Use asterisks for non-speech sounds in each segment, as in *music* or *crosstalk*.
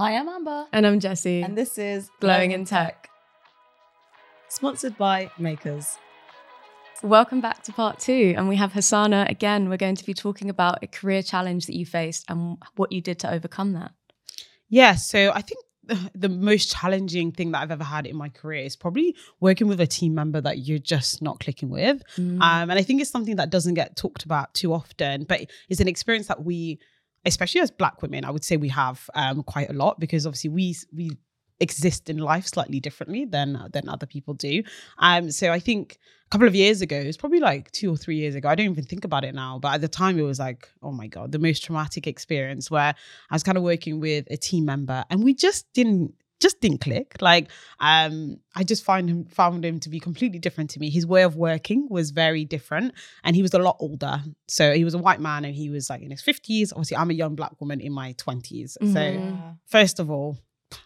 Hi, I'm Amber. And I'm Jessie. And this is Glowing in Tech. Sponsored by Makers. Welcome back to part two. And we have Hosanna again. We're going to be talking about a career challenge that you faced and what you did to overcome that. Yeah, so I think the, the most challenging thing that I've ever had in my career is probably working with a team member that you're just not clicking with. Mm. Um, and I think it's something that doesn't get talked about too often, but it's an experience that we, especially as Black women, I would say we have um, quite a lot because obviously we we exist in life slightly differently than than other people do. Um, so I think a couple of years ago, it's probably like two or three years ago. I don't even think about it now, but at the time it was like, oh my god, the most traumatic experience where I was kind of working with a team member and we just didn't just didn't click. Like, um, I just find him found him to be completely different to me. His way of working was very different, and he was a lot older. So he was a white man, and he was like in his fifties. Obviously, I'm a young black woman in my 20s So Mhm. first of all,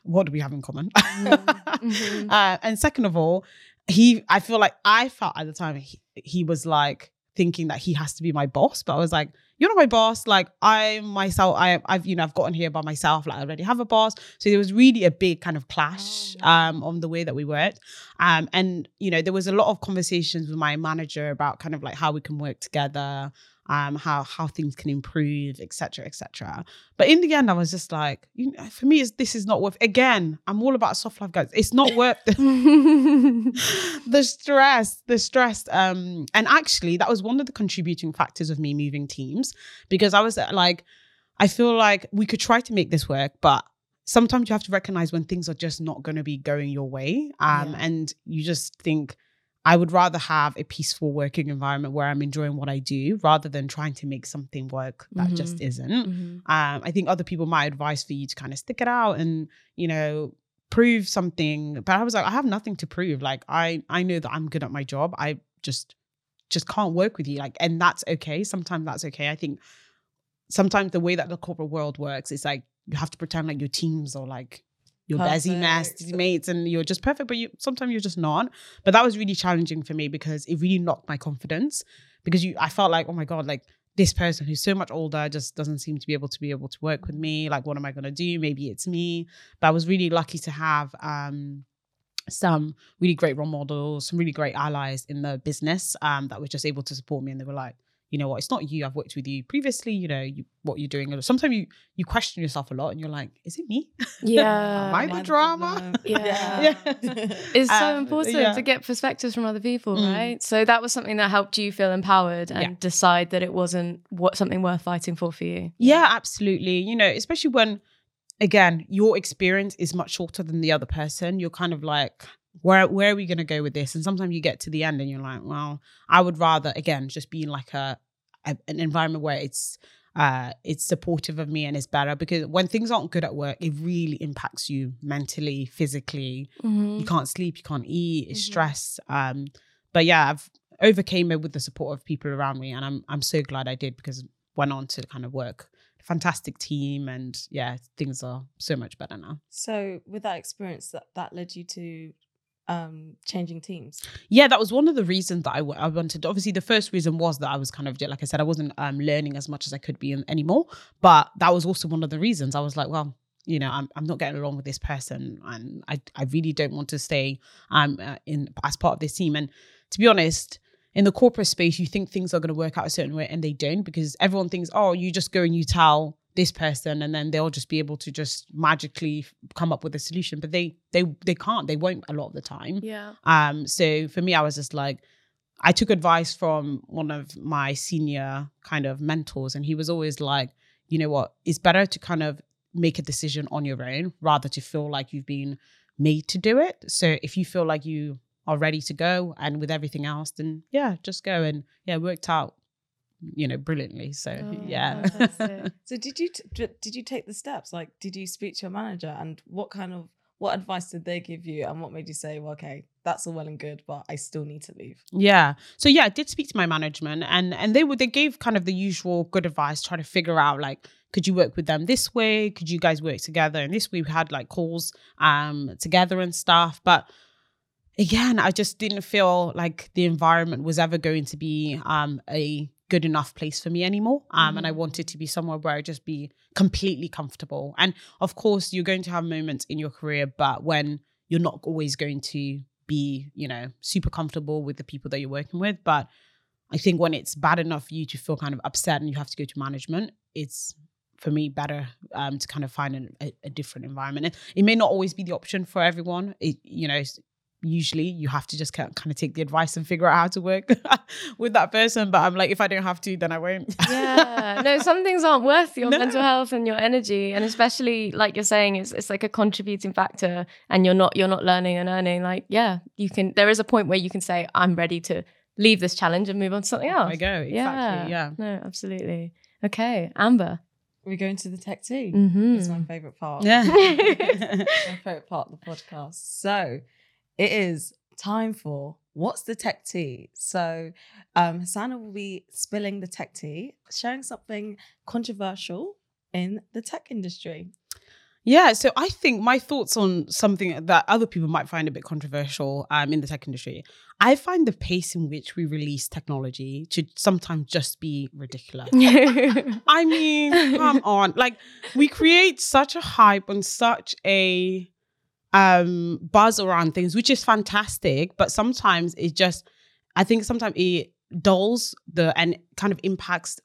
what do we have in common? Mhm. *laughs* uh, and second of all, he, I feel like I felt at the time he, he was like thinking that he has to be my boss, but I was like, you're not my boss. Like I myself, I, I've, you know, I've gotten here by myself. Like I already have a boss. So there was really a big kind of clash Oh, um, on the way that we worked. Um, and you know, there was a lot of conversations with my manager about kind of like how we can work together, um, how how things can improve, etc., etc. But in the end, I was just like, you know, for me, this is not worth. Again, I'm all about soft life, guys. It's not worth the, *laughs* the stress, the stress. Um, and actually, that was one of the contributing factors of me moving teams because I was uh, like, I feel like we could try to make this work, but sometimes you have to recognize when things are just not going to be going your way. Um, Yeah. and you just think. I would rather have a peaceful working environment where I'm enjoying what I do rather than trying to make something work that just isn't. Mhm. Um, I think other people might advise for you to kind of stick it out and you know prove something. But I was like, I have nothing to prove. Like I I know that I'm good at my job. I just just can't work with you. Like, and that's okay. Sometimes that's okay. I think sometimes the way that the corporate world works is like you have to pretend like your teams are like your busy mess mates and you're just perfect, but you sometimes you're just not. But that was really challenging for me because it really knocked my confidence because you I felt like, oh my God, like this person who's so much older just doesn't seem to be able to be able to work with me. Like, what am I gonna do? Maybe it's me. But I was really lucky to have um some really great role models, some really great allies in the business um that were just able to support me and they were like, you know what, it's not you. I've worked with you previously, you know, you, what you're doing. Sometimes you you question yourself a lot and you're like, is it me? *laughs* Yeah. Am I the drama? *laughs* Yeah. Yeah. It's so *laughs* Um, important yeah. to get perspectives from other people, Mm. right? So that was something that helped you feel empowered and Yeah. decide that it wasn't what something worth fighting for for you. Yeah, absolutely. You know, especially when, again, your experience is much shorter than the other person. You're kind of like, where where are we going to go with this? And sometimes you get to the end and you're like, well, I would rather again just be in like a, a an environment where it's uh it's supportive of me and it's better because when things aren't good at work, it really impacts you mentally, physically. Mm-hmm. You can't sleep, you can't eat, it's Mhm. stress. Um, but yeah, I've overcame it with the support of people around me, and I'm I'm so glad I did because went on to kind of work fantastic team and yeah things are so much better now So, with that experience, that that led you to um changing teams. yeah that was one of the reasons that I, w- I wanted obviously the first reason was that i was kind of like i said i wasn't um, learning as much as i could be in, anymore but that was also one of the reasons i was like well you know i'm, I'm not getting along with this person and i, I really don't want to stay um, uh, in as part of this team and to be honest in the corporate space you think things are going to work out a certain way and they don't because everyone thinks oh you just go and you tell this person and then they'll just be able to just magically come up with a solution but they they they can't they won't a lot of the time Yeah. um, so for me, I was just like, I took advice from one of my senior kind of mentors, and he was always like, you know what, it's better to kind of make a decision on your own rather to feel like you've been made to do it. So if you feel like you are ready to go and with everything else, then yeah, just go. And yeah, worked out you know, brilliantly. So Oh, yeah. *laughs* So did you t- did you take the steps? Like, did you speak to your manager, and what kind of what advice did they give you, and what made you say, well, okay, that's all well and good, but I still need to leave? Yeah. So yeah, I did speak to my management and and they would they gave kind of the usual good advice, trying to figure out like could you work with them this way? Could you guys work together? And this we had like calls um together and stuff. But again, I just didn't feel like the environment was ever going to be um a good enough place for me anymore. Um and I wanted to be somewhere where I just be completely comfortable. And of course you're going to have moments in your career, but when you're not always going to be, you know, super comfortable with the people that you're working with. But I think when it's bad enough for you to feel kind of upset and you have to go to management, it's for me better um, to kind of find an, a, a different environment. And it may not always be the option for everyone. It, you know, usually you have to just kind of take the advice and figure out how to work *laughs* with that person. But I'm like, if I don't have to, then I won't. yeah no some things aren't worth your *laughs* No. mental health and your energy and especially like you're saying it's, it's like a contributing factor and you're not you're not learning and earning like yeah you can there is a point where you can say i'm ready to leave this challenge and move on to something else I go exactly. Yeah. no absolutely okay amber We go into the tech tea. mm-hmm. It's my favorite part. Yeah. *laughs* my favorite part of the podcast. So it is time for what's the tech tea. So um Hosanna will be spilling the tech tea, sharing something controversial in the tech industry. Yeah, so I think my thoughts on something that other people might find a bit controversial um, in the tech industry. I find the pace in which we release technology to sometimes just be ridiculous. *laughs* I mean, come on. Like we create such a hype and such a um buzz around things, which is fantastic, but sometimes it just I think sometimes it dulls the and kind of impacts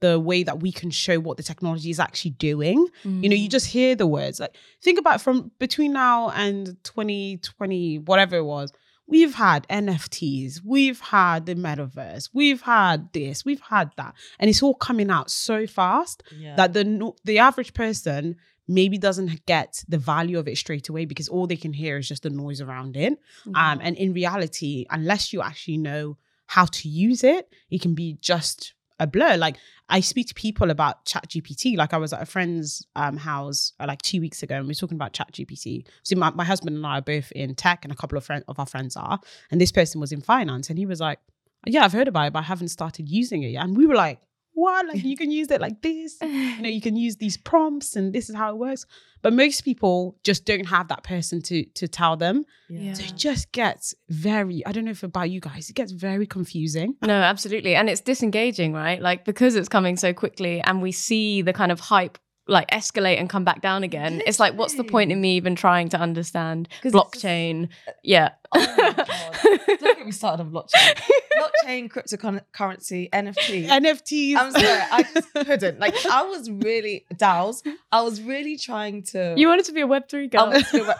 the way that we can show what the technology is actually doing. You know, you just hear the words. Like think about from between now and 2020, whatever it was, we've had NFTs, we've had the metaverse, we've had this, we've had that. And it's all coming out so fast Yeah. that the the average person maybe doesn't get the value of it straight away because all they can hear is just the noise around it. Um, and in reality, unless you actually know how to use it, it can be just a blur. Like I speak to people about Chat GPT. Like I was at a friend's um, house uh, like two weeks ago, and we were talking about Chat GPT. So my, my husband and I are both in tech, and a couple of friends of our friends are. And this person was in finance, and he was like, "Yeah, I've heard about it, but I haven't started using it yet." And we were like, "What? Like you can use it like this? you know, *laughs* you can use these prompts, and this is how it works." But most people just don't have that person to to tell them. yeah. So it just gets very, I don't know if about you guys, it gets very confusing. No, absolutely. And it's disengaging, right? Like because it's coming so quickly and we see the kind of hype like escalate and come back down again. It's like, what's the point in me even trying to understand 'Cause it's just- blockchain? Uh, yeah. Oh my *laughs* God. Don't get me started on blockchain. blockchain, cryptocurrency, *laughs* NFT. NFTs. I'm sorry, I *laughs* just couldn't. Like, I was really DAOs. I was really trying to. you wanted to be a Web3 I girl. went through a-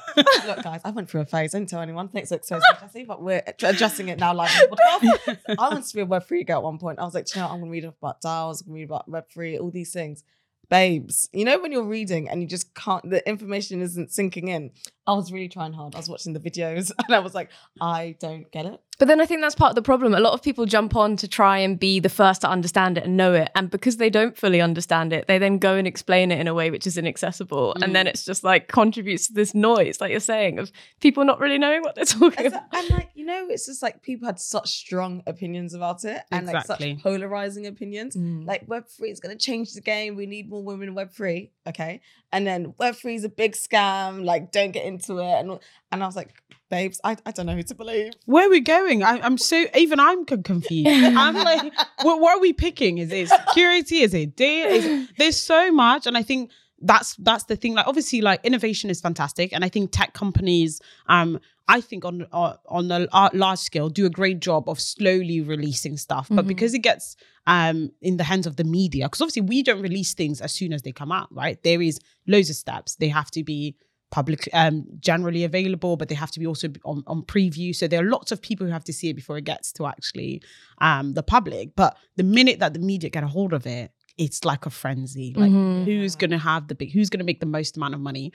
Look, guys, I went through a phase. I didn't tell anyone. Thanks, so so Jessie, but we're addressing it now live on the podcast. I wanted to be a Web3 girl at one point. I was like, "Do you know. I'm going to read about DAOs, I'm going to read about Web3, all these things. Babes, you know, when you're reading and you just can't, the information isn't sinking in. I was really trying hard. I was watching the videos *laughs* and I was like, I don't get it. But then I think that's part of the problem. A lot of people jump on to try and be the first to understand it and know it. And because they don't fully understand it, they then go and explain it in a way which is inaccessible. And then it's just like contributes to this noise, like you're saying, of people not really knowing what they're talking And, about. so- and like, you know, it's just like people had such strong opinions about it and Exactly. like such polarizing opinions. Mm. Like Web3 is going to change the game. We need more women in Web3. Okay. And then Web3 is a big scam. Like, don't get into it. And, and I was like, babes, I, I don't know who to believe. Where are we going? I, I'm so, even I'm confused. I'm like, *laughs* what, what are we picking? Is it security? Is it data? Is it, there's so much. And I think that's that's the thing like obviously like innovation is fantastic and i think tech companies um i think on uh, on a large scale do a great job of slowly releasing stuff but Mhm. because it gets um in the hands of the media because obviously we don't release things as soon as they come out right there is loads of steps they have to be public um generally available but they have to be also on, on preview so there are lots of people who have to see it before it gets to actually um the public but the minute that the media get a hold of it it's like a frenzy like Mhm. who's going to have the big who's to make the most amount of money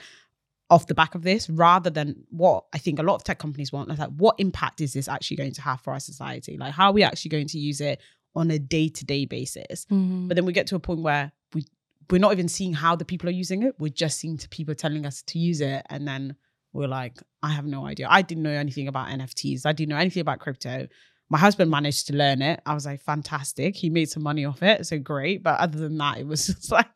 off the back of this rather than what i think a lot of tech companies want like what impact is this actually going to have for our society like how are we actually going to use it on a day-to-day basis. Mhm. But then we get to a point where we're not even seeing how the people are using it. We're just seeing to people telling us to use it, and then we're like, I have no idea. I didn't know anything about NFTs. I didn't know anything about crypto. My husband managed to learn it. I was like, fantastic. He made some money off it, so great. But other than that, it was *laughs* just like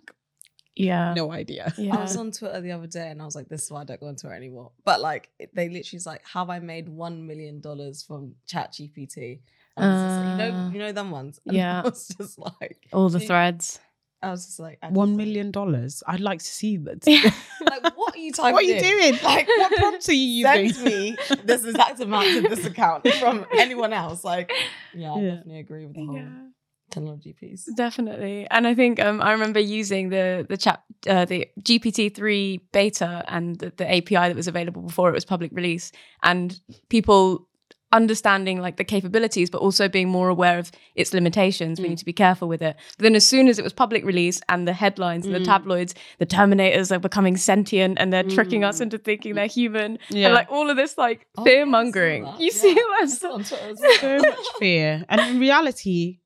yeah. no idea. Yeah. I was on Twitter the other day and I was like, this is why I don't go on Twitter anymore. But like, they literally was like, have I made $1 million from Chat GPT? And I like, you know, Uh, you know them ones. *laughs* And yeah. I was just like, All the See, threads. I was just like, One million dollars. I'd like to see *laughs* that. Like, what are you typing? *laughs* what are you in? doing? Like, what prompts are you *laughs* using? Send me this exact amount to this account from anyone else. Like, yeah, I definitely agree with the whole technology piece. Definitely, and I think um, I remember using the the chat uh, the GPT three beta and the, the API that was available before it was public release, and people understanding like the capabilities, but also being more aware of its limitations. We Mm. need to be careful with it. But then, as soon as it was public release and the headlines and the Mm. tabloids, the Terminators are becoming sentient and they're tricking us Mm. into thinking they're human, Yeah. and like all of this like Oh, fear mongering. You Yeah, see that? saw it on Twitter as *laughs* so much *laughs* fear. And in reality,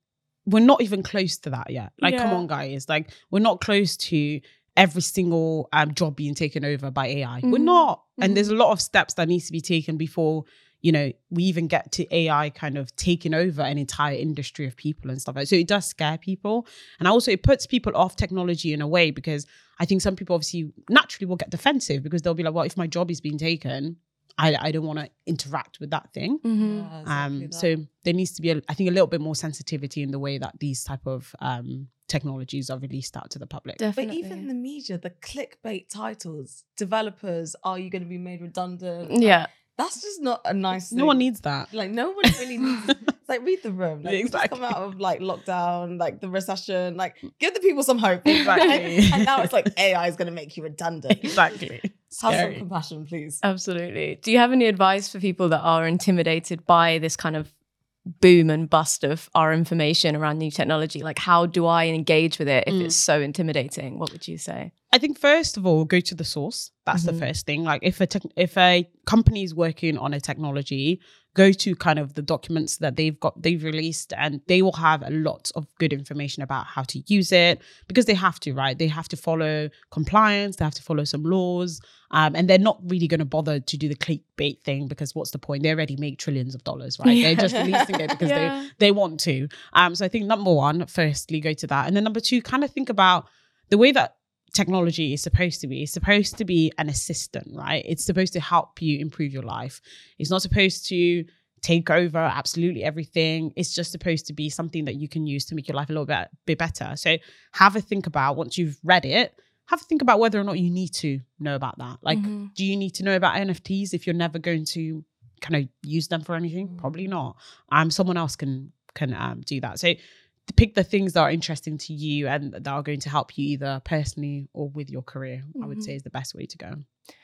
we're not even close to that yet. Like, come on, guys. Like, we're not close to every single um, job being taken over by AI. We're Mhm. not. And there's a lot of steps that needs to be taken before, you know, we even get to AI kind of taking over an entire industry of people and stuff like that. So it does scare people. And also it puts people off technology in a way because I think some people obviously naturally will get defensive because they'll be like, well, if my job is being taken, I, I don't want to interact with that thing Mhm. Yeah, exactly um that. so there needs to be a, i think a little bit more sensitivity in the way that these type of um technologies are released out to the public But even the media, the clickbait titles, developers, are you going to be made redundant? yeah. That's just not a nice no one needs that Like no one really needs. *laughs* It's like read the room. Like, exactly. Exactly. come out of like lockdown, like the recession. Like give the people some hope. Exactly. *laughs* and now it's like AI is going to make you redundant. exactly Have some compassion, please. Absolutely. Do you have any advice for people that are intimidated by this kind of boom and bust of our information around new technology? Like, how do I engage with it if Mm. it's so intimidating? What would you say? I think first of all, go to the source. That's Mhm. the first thing. Like if a tech if a company is working on a technology, go to kind of the documents that they've got they've released, and they will have a lot of good information about how to use it because they have to, right? They have to follow compliance. They have to follow some laws, um, and they're not really going to bother to do the clickbait thing because what's the point? They already make trillions of dollars, right? Yeah. They're just releasing it because *laughs* Yeah. they they want to. Um, so I think number one, firstly, go to that, and then number two, kind of think about the way that technology is supposed to be. It's supposed to be an assistant, right? It's supposed to help you improve your life. It's not supposed to take over absolutely everything. It's just supposed to be something that you can use to make your life a little bit, bit better. So have a think about once you've read it, have a think about whether or not you need to know about that. Like, Mhm. do you need to know about NFTs if you're never going to kind of use them for anything? Mm. Probably not. Um, someone else can can um do that. So pick the things that are interesting to you and that are going to help you either personally or with your career, I would say is the best way to go.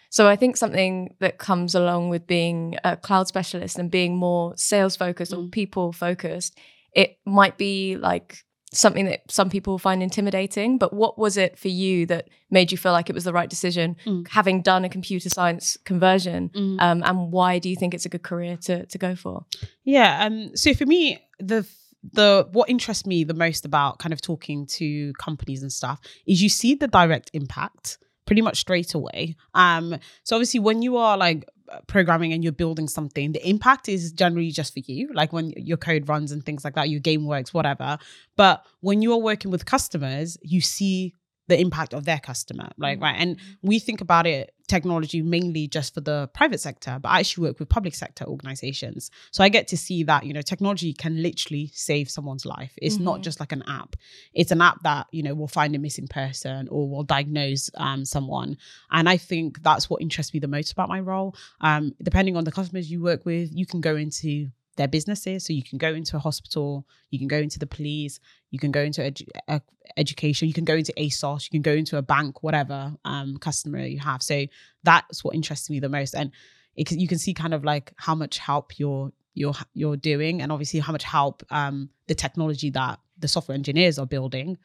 So I think something that comes along with being a cloud specialist and being more sales focused or Mm. people focused, it might be like something that some people find intimidating. But what was it for you that made you feel like it was the right decision, Mm. having done a computer science conversion? Um, and why do you think it's a good career to to go for? Yeah. Um. So for me, the the what interests me the most about kind of talking to companies and stuff is you see the direct impact pretty much straight away. Um. So obviously, when you are like programming and you're building something, the impact is generally just for you. Like when your code runs and things like that, your game works, whatever. But when you are working with customers, you see the impact of their customer, like right. And we think about it technology mainly just for the private sector, but I actually work with public sector organizations. So I get to see that, you know, technology can literally save someone's life. It's not Mhm. just like an app. It's an app that, you know, will find a missing person or will diagnose um, someone. And I think that's what interests me the most about my role. Um, depending on the customers you work with, you can go into their businesses. So you can go into a hospital, you can go into the police, you can go into edu- education, you can go into ASOS, you can go into a bank, whatever um, customer you have. So that's what interests me the most, and it, you can see kind of like how much help you're you're you're doing, and obviously how much help um, the technology that the software engineers are building.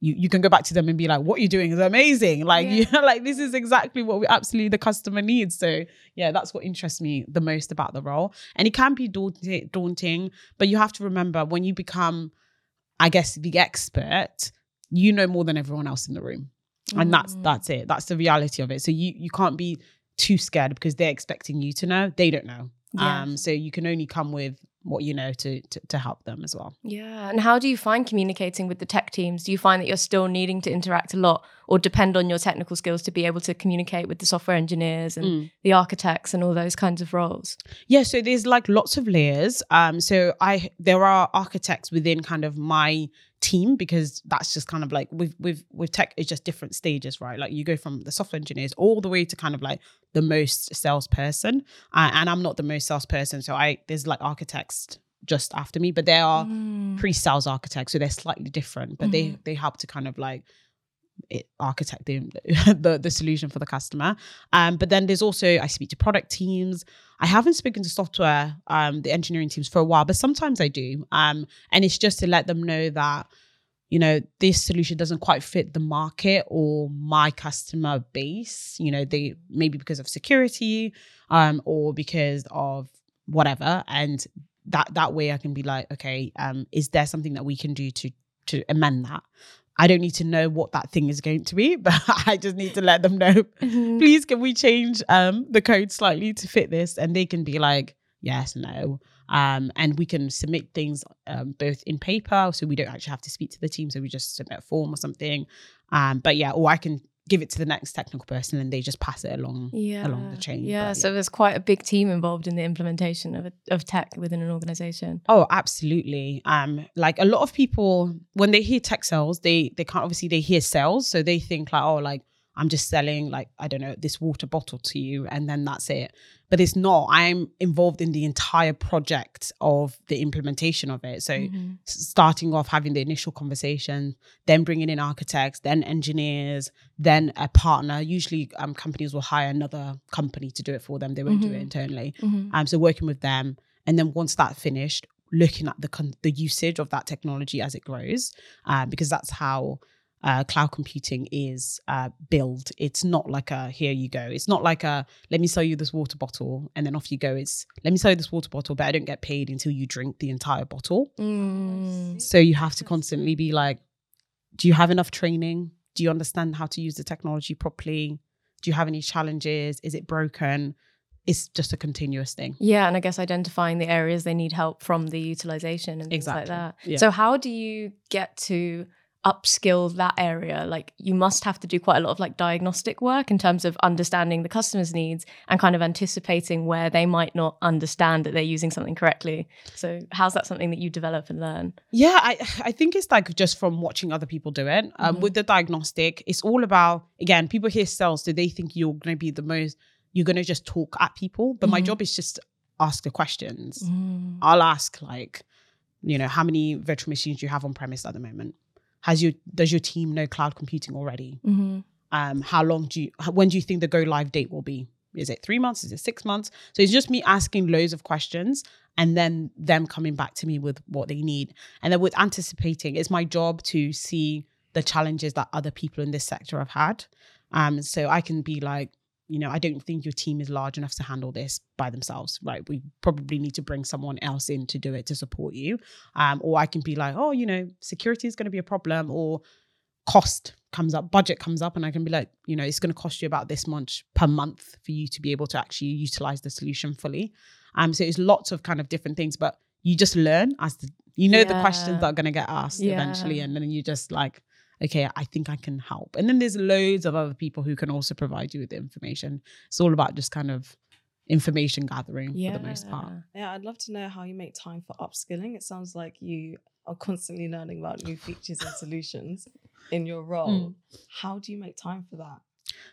You, you can go back to them and be like, what you're doing is amazing. Like, Yeah. you *laughs* like this is exactly what we absolutely the customer needs. So yeah, that's what interests me the most about the role. And it can be daunting, daunting, but you have to remember when you become I guess the expert, you know more than everyone else in the room. And that's Mm. that's it. That's the reality of it. So you you can't be too scared because they're expecting you to know. They don't know. Yeah. Um so you can only come with what you know to, to to help them as well. Yeah. And how do you find communicating with the tech teams? Do you find that you're still needing to interact a lot or depend on your technical skills to be able to communicate with the software engineers and Mm. the architects and all those kinds of roles? Yeah, so there's like lots of layers. Um, so I there are architects within kind of my team because that's just kind of like with with with tech it's just different stages, right? Like you go from the software engineers all the way to kind of like the most salesperson, uh, and I'm not the most salesperson, so I there's like architects just after me, but there are Mm. pre-sales architects, so they're slightly different, but they Mhm. they help to kind of like it, architect the, *laughs* the the solution for the customer. Um, but then there's also I speak to product teams. I haven't spoken to software um, the engineering teams for a while, but sometimes I do. Um, and it's just to let them know that you know this solution doesn't quite fit the market or my customer base. You know they maybe because of security um, or because of whatever, and that that way I can be like, okay, um, is there something that we can do to to amend that? I don't need to know what that thing is going to be, *laughs* but I just need to let them know. Mhm. Please, can we change um, the code slightly to fit this? And they can be like, yes, no. Um, and we can submit things um, both in paper, so we don't actually have to speak to the team. So we just submit a form or something. Um, but yeah, or I can give it to the next technical person and they just pass it along yeah. along the chain. Yeah. But So there's quite a big team involved in the implementation of, a, of tech within an organization. Oh, absolutely. Um, like a lot of people when they hear tech sales, they they can't obviously they hear sales, so they think like, oh, like I'm just selling like I don't know this water bottle to you, and then that's it. But it's not. I'm involved in the entire project of the implementation of it. So Mhm. starting off having the initial conversation, then bringing in architects, then engineers, then a partner. Usually, um, companies will hire another company to do it for them. They won't do it Mhm. internally. Mhm. Um, so working with them, and then once that's finished, looking at the con- the usage of that technology as it grows, um, because that's how uh, cloud computing is uh, built. It's not like a here you go. It's not like a let me sell you this water bottle and then off you go. It's let me sell you this water bottle, but I don't get paid until you drink the entire bottle. Mm. So you have to constantly be like, do you have enough training? Do you understand how to use the technology properly? Do you have any challenges? Is it broken? It's just a continuous thing. Yeah, and I guess identifying the areas they need help from the utilization and things like that. Yeah. So how do you get to upskill that area? Like you must have to do quite a lot of like diagnostic work in terms of understanding the customer's needs and kind of anticipating where they might not understand that they're using something correctly. So how's that something that you develop and learn? Yeah, I I think it's like just from watching other people do it. Um, Mhm. With the diagnostic, it's all about again, people hear sales, so they think you're going to be the most. You're going to just talk at people, but my Mhm. job is just ask the questions. Mm. I'll ask like, you know, how many virtual machines do you have on premise at the moment? Has your does your team know cloud computing already? Mhm. um how long do you when do you think the go live date will be? Is it three months? Is it six months? So it's just me asking loads of questions and then them coming back to me with what they need. And then with anticipating it's my job to see the challenges that other people in this sector have had. Um so i can be like you know i don't think your team is large enough to handle this by themselves right? We probably need to bring someone else in to do it to support you. Um or i can be like oh you know security is going to be a problem or cost comes up, budget comes up, and I can be like, you know, it's going to cost you about this much per month for you to be able to actually utilize the solution fully. Um, so it's lots of kind of different things, but you just learn as the, you know, the questions that are going to get asked eventually, and then you just like, okay, I think I can help. And then there's loads of other people who can also provide you with the information. It's all about just kind of information gathering Yeah. for the most part. Yeah, I'd love to know how you make time for upskilling. It sounds like you are constantly learning about new features and solutions in your role. How do you make time for that?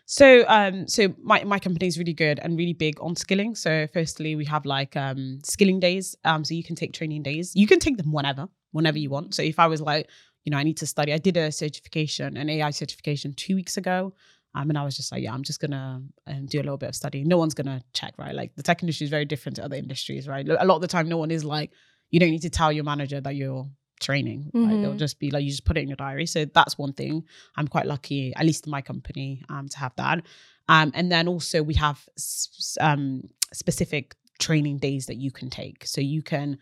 So um so my, my company is really good and really big on skilling. So firstly we have like um skilling days. Um so you can take training days. You can take them whenever, whenever you want. So if I was like, you know, I need to study, I did a certification, an AI certification two weeks ago. Um, and I was just like, yeah, I'm just gonna um, do a little bit of studying. No one's gonna check, right? Like the tech industry is very different to other industries, right? A lot of the time, no one is like, you don't need to tell your manager that you're training. Right? They'll just be like, you just put it in your diary. So that's one thing. I'm quite lucky, at least in my company, um, to have that. Um, and then also we have s- um, specific training days that you can take. So you can,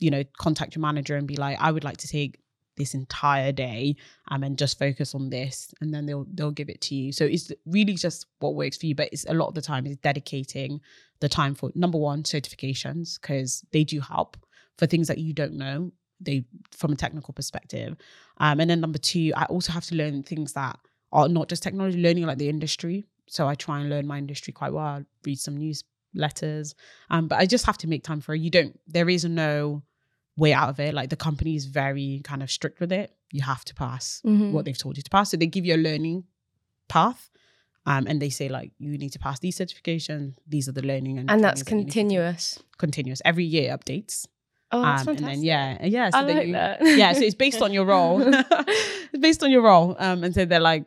you know, contact your manager and be like, I would like to take this entire day um, and just focus on this and then they'll they'll give it to you. So it's really just what works for you but it's a lot of the time is dedicating the time for number one certifications because they do help for things that you don't know they from a technical perspective. Um, and then number two i also have to learn things that are not just technology learning like the industry. So i try and learn my industry quite well I read some newsletters um, but i just have to make time for it. You don't there is no way out of it. Like the company is very kind of strict with it. You have to pass Mhm. what they've told you to pass. So they give you a learning path um, and they say like you need to pass these certifications these are the learning and, And that's trainings that you need to do." continuous. continuous. Every year updates. Oh, that's um, and then yeah yeah so I like you- that. yeah so it's based on your role. *laughs* *laughs* It's based on your role. Um and so they're like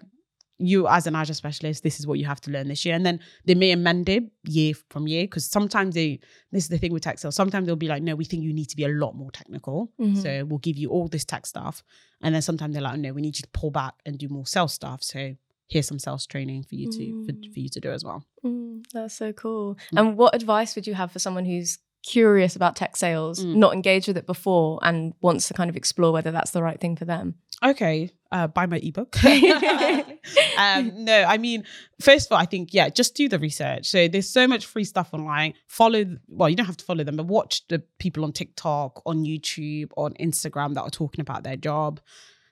you as an azure specialist this is what you have to learn this year and then they may amend it year from year because sometimes they this is the thing with tech sales sometimes they'll be like no we think you need to be a lot more technical Mhm. so we'll give you all this tech stuff and then sometimes they're like no we need you to pull back and do more sales stuff so here's some sales training for you to for, Mm. for you to do as well Mm, that's so cool. Mm. And what advice would you have for someone who's curious about tech sales, Mm. not engaged with it before, and wants to kind of explore whether that's the right thing for them? Okay uh buy my ebook *laughs* um no i mean first of all i think yeah just do the research so there's so much free stuff online follow well you don't have to follow them but watch the people on tiktok on youtube on instagram that are talking about their job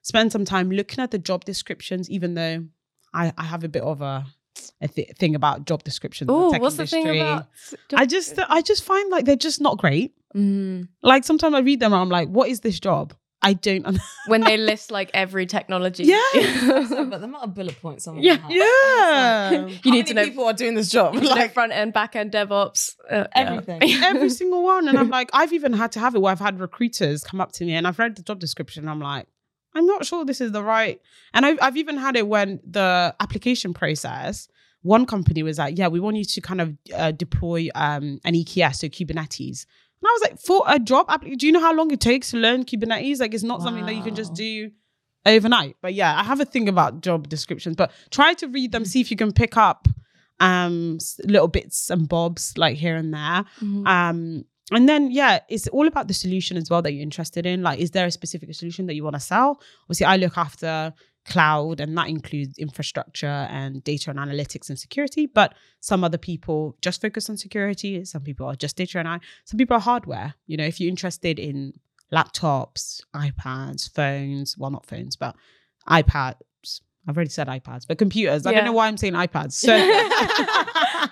spend some time looking at the job descriptions even though i i have a bit of a, a th- thing about job descriptions in Oh, tech what's the thing industry. about? i just i just find like they're just not great Mm. like sometimes i read them and i'm like what is this job i don't un- *laughs* when they list like every technology. Yeah. *laughs* So, but the amount of bullet points. Some of Yeah. them have, yeah You How need to many know- people are doing this job. *laughs* like Like front end, back end, DevOps, uh, Everything. Yeah. every single one. And I'm like, I've even had to have it where I've had recruiters come up to me and I've read the job description. And I'm like, I'm not sure this is the right. And I've, I've even had it when the application process, one company was like, yeah, we want you to kind of uh, deploy um, an EKS, so Kubernetes. And I was like, for a job, applic- do you know how long it takes to learn Kubernetes? Like, it's not something that you can just do overnight. But yeah, I have a thing about job descriptions, but try to read them, see if you can pick up um little bits and bobs like here and there Mhm. um and then yeah it's all about the solution as well that you're interested in like is there a specific solution that you want to sell obviously i look after cloud and that includes infrastructure and data and analytics and security but some other people just focus on security. Some people are just data and i some people are hardware. You know if you're interested in laptops ipads phones well not phones but ipads. I've already said ipads but computers. I don't know why i'm saying ipads. So *laughs* *laughs*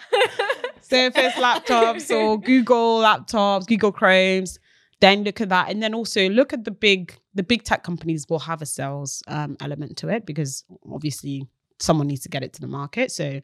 Surface laptops or Google laptops, Google Chromes. Then look at that, and then also look at the big the big tech companies will have a sales um, element to it because obviously someone needs to get it to the market. So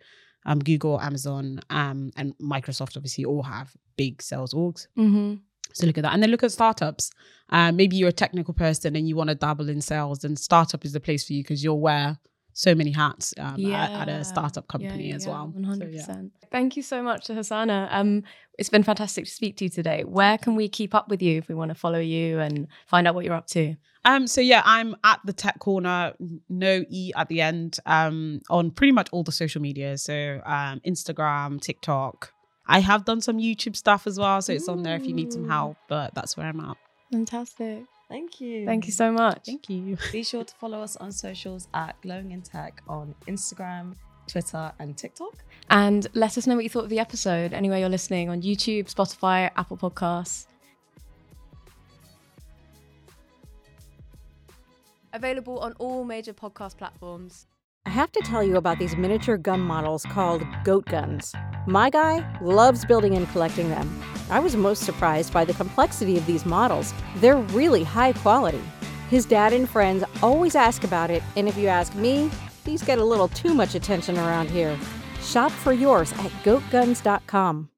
um, Google, Amazon, um, and Microsoft obviously all have big sales orgs. Mhm. So look at that, and then look at startups. Uh, maybe you're a technical person and you want to dabble in sales, and startup is the place for you because you're wear so many hats um, at, at a startup company yeah, as yeah, well. So, 100%. yeah. Thank you so much to Hosanna. Um, it's been fantastic to speak to you today. Where can we keep up with you if we want to follow you and find out what you're up to? Um, so yeah, I'm at the TechCornr, no e at the end, um, on pretty much all the social media. So um, Instagram, TikTok. I have done some YouTube stuff as well, so it's on there if you need some help. But that's where I'm at. Fantastic. Thank you. Thank you so much. Thank you. Be sure to follow us on socials at Glowing in Tech on Instagram, Twitter, and TikTok. And let us know what you thought of the episode anywhere you're listening on YouTube, Spotify, Apple Podcasts. Available on all major podcast platforms. I have to tell you about these miniature gun models called goat guns. My guy loves building and collecting them. I was most surprised by the complexity of these models. They're really high quality. His dad and friends always ask about it, and if you ask me, these get a little too much attention around here. Shop for yours at goatguns.com.